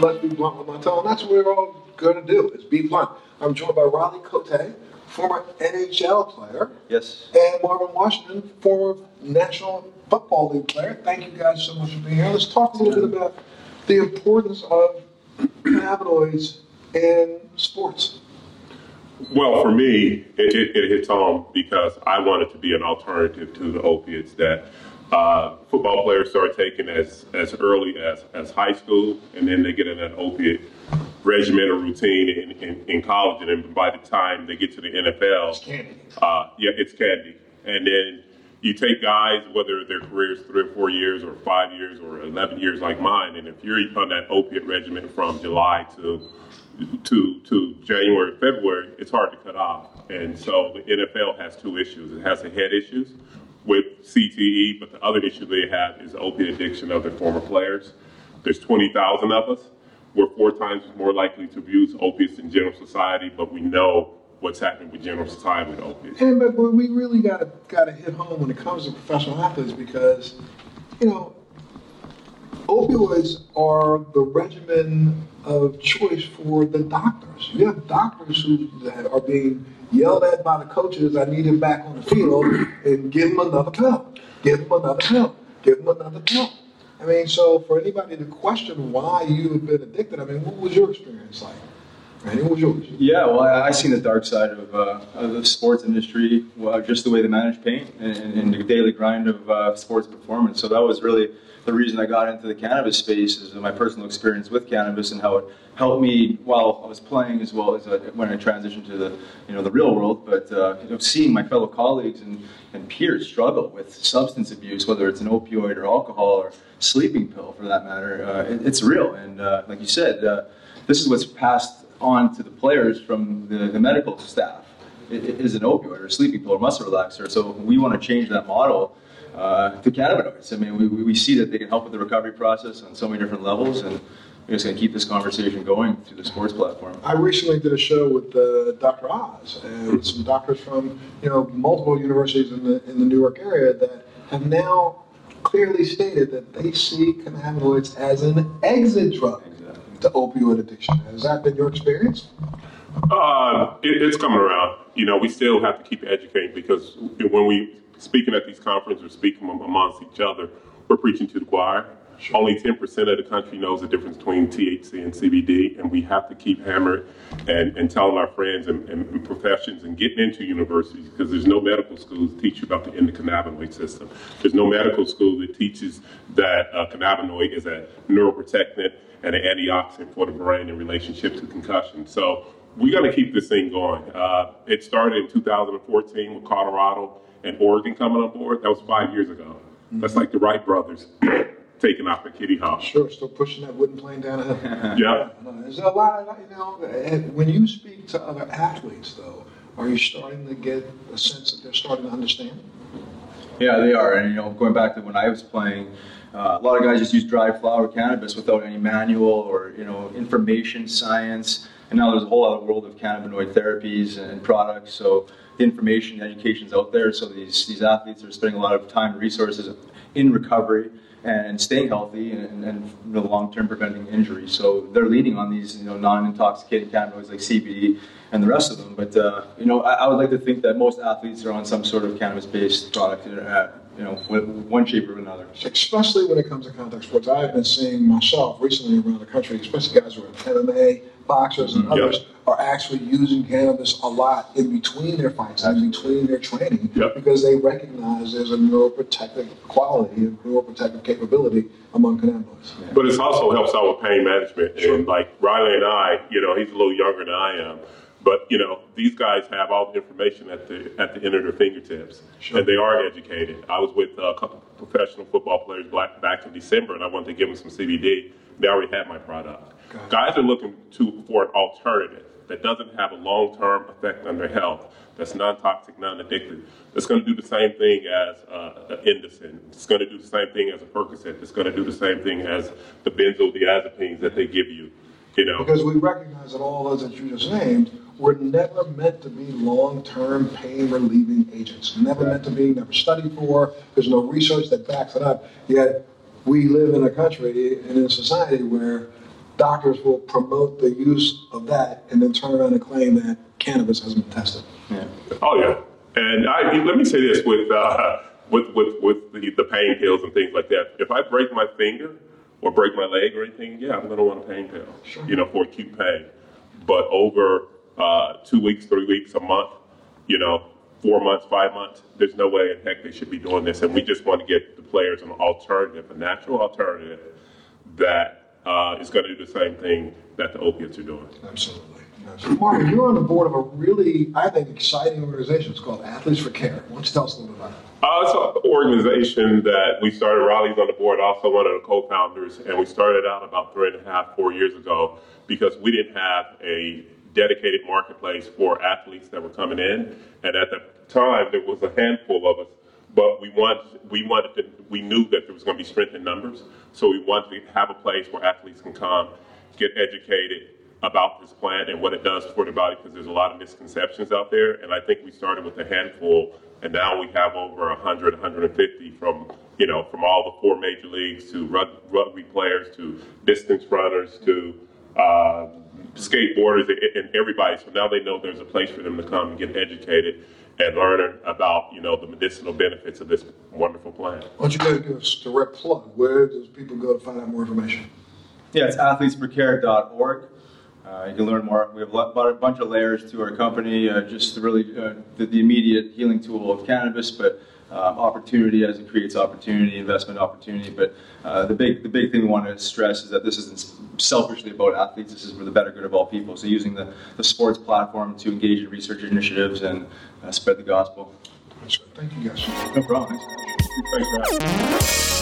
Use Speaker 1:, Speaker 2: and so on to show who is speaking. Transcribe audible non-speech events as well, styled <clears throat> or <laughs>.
Speaker 1: Let's Be Blunt with that's what we're all going to do, is be blunt. I'm joined by Riley Cote, former NHL player,
Speaker 2: Yes.
Speaker 1: and Marvin Washington, former National Football League player. Thank you guys so much for being here. Let's talk a little bit about the importance of <clears throat> cannabinoids in sports.
Speaker 3: Well, for me, it, it, it hits home because I wanted to be an alternative to the opiates that uh, football players start taking as, as early as, as high school, and then they get in an opiate regimen or routine in, in, in college, and then by the time they get to the NFL,
Speaker 1: It's candy.
Speaker 3: uh, yeah, it's candy. And then you take guys, whether their careers three or four years or five years or 11 years like mine, and if you're on that opiate regimen from July to to to January, February, it's hard to cut off. And so the NFL has two issues. It has the head issues with CTE, but the other issue they have is the opiate addiction of their former players. There's 20,000 of us. We're four times more likely to abuse opiates in general society, but we know what's happening with general society with opiates.
Speaker 1: And but, we really got to got to hit home when it comes to professional athletes because, you know, opioids are the regimen of choice for the doctors. You have doctors who are being yelled at by the coaches. I need him back on the field, and give him another pill. Give him another pill. Give him another pill. I mean, so for anybody to question why you have been addicted, I mean, what was your experience like?
Speaker 2: Yeah, well, I, I seen the dark side of, uh, of the sports industry, well, just the way they manage pain and, and the daily grind of uh, sports performance. So that was really the reason I got into the cannabis space is my personal experience with cannabis and how it helped me while I was playing as well as uh, when I transitioned to the you know the real world. But uh, you know, seeing my fellow colleagues and, and peers struggle with substance abuse, whether it's an opioid or alcohol or sleeping pill for that matter, uh, it, it's real. And uh, like you said, uh, this is what's passed on to the players from the, the medical staff. It, it is an opioid or a sleeping pill or muscle relaxer. So we want to change that model uh, to cannabinoids. I mean, we, we see that they can help with the recovery process on so many different levels, and we're just going to keep this conversation going through the sports platform.
Speaker 1: I recently did a show with uh, Dr. Oz and some doctors from you know multiple universities in the in the Newark area that have now clearly stated that they see cannabinoids as an exit drug to opioid addiction. Has that been your experience?
Speaker 3: Uh, it, it's coming around. You know, we still have to keep educating because when we speaking at these conferences or speaking amongst each other, we're preaching to the choir. Only 10% of the country knows the difference between THC and CBD, and we have to keep hammering and, and telling our friends and, and, and professions and getting into universities because there's no medical schools that teach you about the endocannabinoid system. There's no medical school that teaches that uh, cannabinoid is a neuroprotectant and an antioxidant for the brain in relationship to concussion. So we got to keep this thing going. Uh, it started in 2014 with Colorado and Oregon coming on board. That was five years ago. That's like the Wright brothers <clears throat> taking off the Kitty Hawk.
Speaker 1: Sure, still pushing that wooden plane down a hill. <laughs>
Speaker 3: Yeah.
Speaker 1: There's a lot of, you know, when you speak to other athletes, though, are you starting to get a sense that they're starting to understand?
Speaker 2: Yeah, they are. And, you know, going back to when I was playing, uh, a lot of guys just use dried flower cannabis without any manual or, you know, information, science. And now there's a whole other world of cannabinoid therapies and products. So the information, education's out there. So these, these athletes are spending a lot of time and resources in recovery and staying healthy and, and long-term preventing injury. So they're leaning on these, you know, non-intoxicating cannabinoids like CBD and the rest of them. But uh, you know, I, I would like to think that most athletes are on some sort of cannabis-based product, uh, you know, with one shape or another.
Speaker 1: especially when it comes to contact sports. I've been seeing myself recently around the country, especially guys who are MMA, boxers, and
Speaker 3: Mhm. Yeah.
Speaker 1: others, are actually using cannabis a lot in between their fights, in between their training,
Speaker 3: Yeah.
Speaker 1: because they recognize there's a neuroprotective quality, a neuroprotective capability among cannabinoids.
Speaker 3: But it also helps out with pain management.
Speaker 1: Sure.
Speaker 3: And like Riley and I, you know, he's a little younger than I am. But you know, these guys have all the information at the at the end of their fingertips,
Speaker 1: Sure.
Speaker 3: and they are educated. I was with a couple professional football players back, back in December, and I wanted to give them some CBD. They already had my product.
Speaker 1: Got it.
Speaker 3: Guys are looking to for an alternative that doesn't have a long term effect on their health. That's non-toxic, non-addictive. It's going to do the same thing as uh, Indocin. It's going to do the same thing as a Percocet. It's going to do the same thing as the benzodiazepines that they give you. You know,
Speaker 1: Because we recognize that all those that you just named were never meant to be long-term pain relieving agents. Never meant to be, never studied for. There's no research that backs it up. Yet we live in a country and in a society where doctors will promote the use of that and then turn around and claim that cannabis hasn't been tested.
Speaker 2: Yeah.
Speaker 3: Oh yeah, and I let me say this with uh, with with with the, the pain pills and things like that. If I break my finger or break my leg or anything, yeah, I'm gonna want a pain pill,
Speaker 1: Sure.
Speaker 3: you know, for acute pain. But over uh, two weeks, three weeks, a month, you know, four months, five months, there's no way in heck they should be doing this. And we just want to get the players an alternative, a natural alternative that uh, is going to do the same thing that the opiates are doing.
Speaker 1: Absolutely. Absolutely. Martin, you're on the board of a really, I think, exciting organization. It's called Athletes for Care. Why don't you tell us a little bit about it?
Speaker 3: Uh, it's an organization that we started. Riley's on the board, also one of the co-founders, and we started out about three and a half, four years ago because we didn't have a dedicated marketplace for athletes that were coming in, and at the time there was a handful of us. But we want, we wanted to, we knew that there was going to be strength in numbers, so we wanted to have a place where athletes can come, get educated about this plant and what it does for the body because there's a lot of misconceptions out there. And I think we started with a handful, and now we have over 100, 150 from you know from all the four major leagues to rugby players to distance runners to uh, skateboarders and- and everybody. So now they know there's a place for them to come and get educated and learn about you know the medicinal benefits of this wonderful plant.
Speaker 1: Why don't you guys give us a direct plug? Where does people go to find out more information?
Speaker 2: Yeah, it's athletesforcare.org. Uh, you can learn more. We have a lot- a bunch of layers to our company, uh, just really uh, the, the immediate healing tool of cannabis, but um, opportunity as it creates opportunity, investment opportunity. But uh, the big the big thing we want to stress is that this isn't selfishly about athletes. This is for the better good of all people. So using the, the sports platform to engage in research initiatives and uh, spread the gospel.
Speaker 1: Thank you guys.
Speaker 2: No problem.
Speaker 3: Thanks for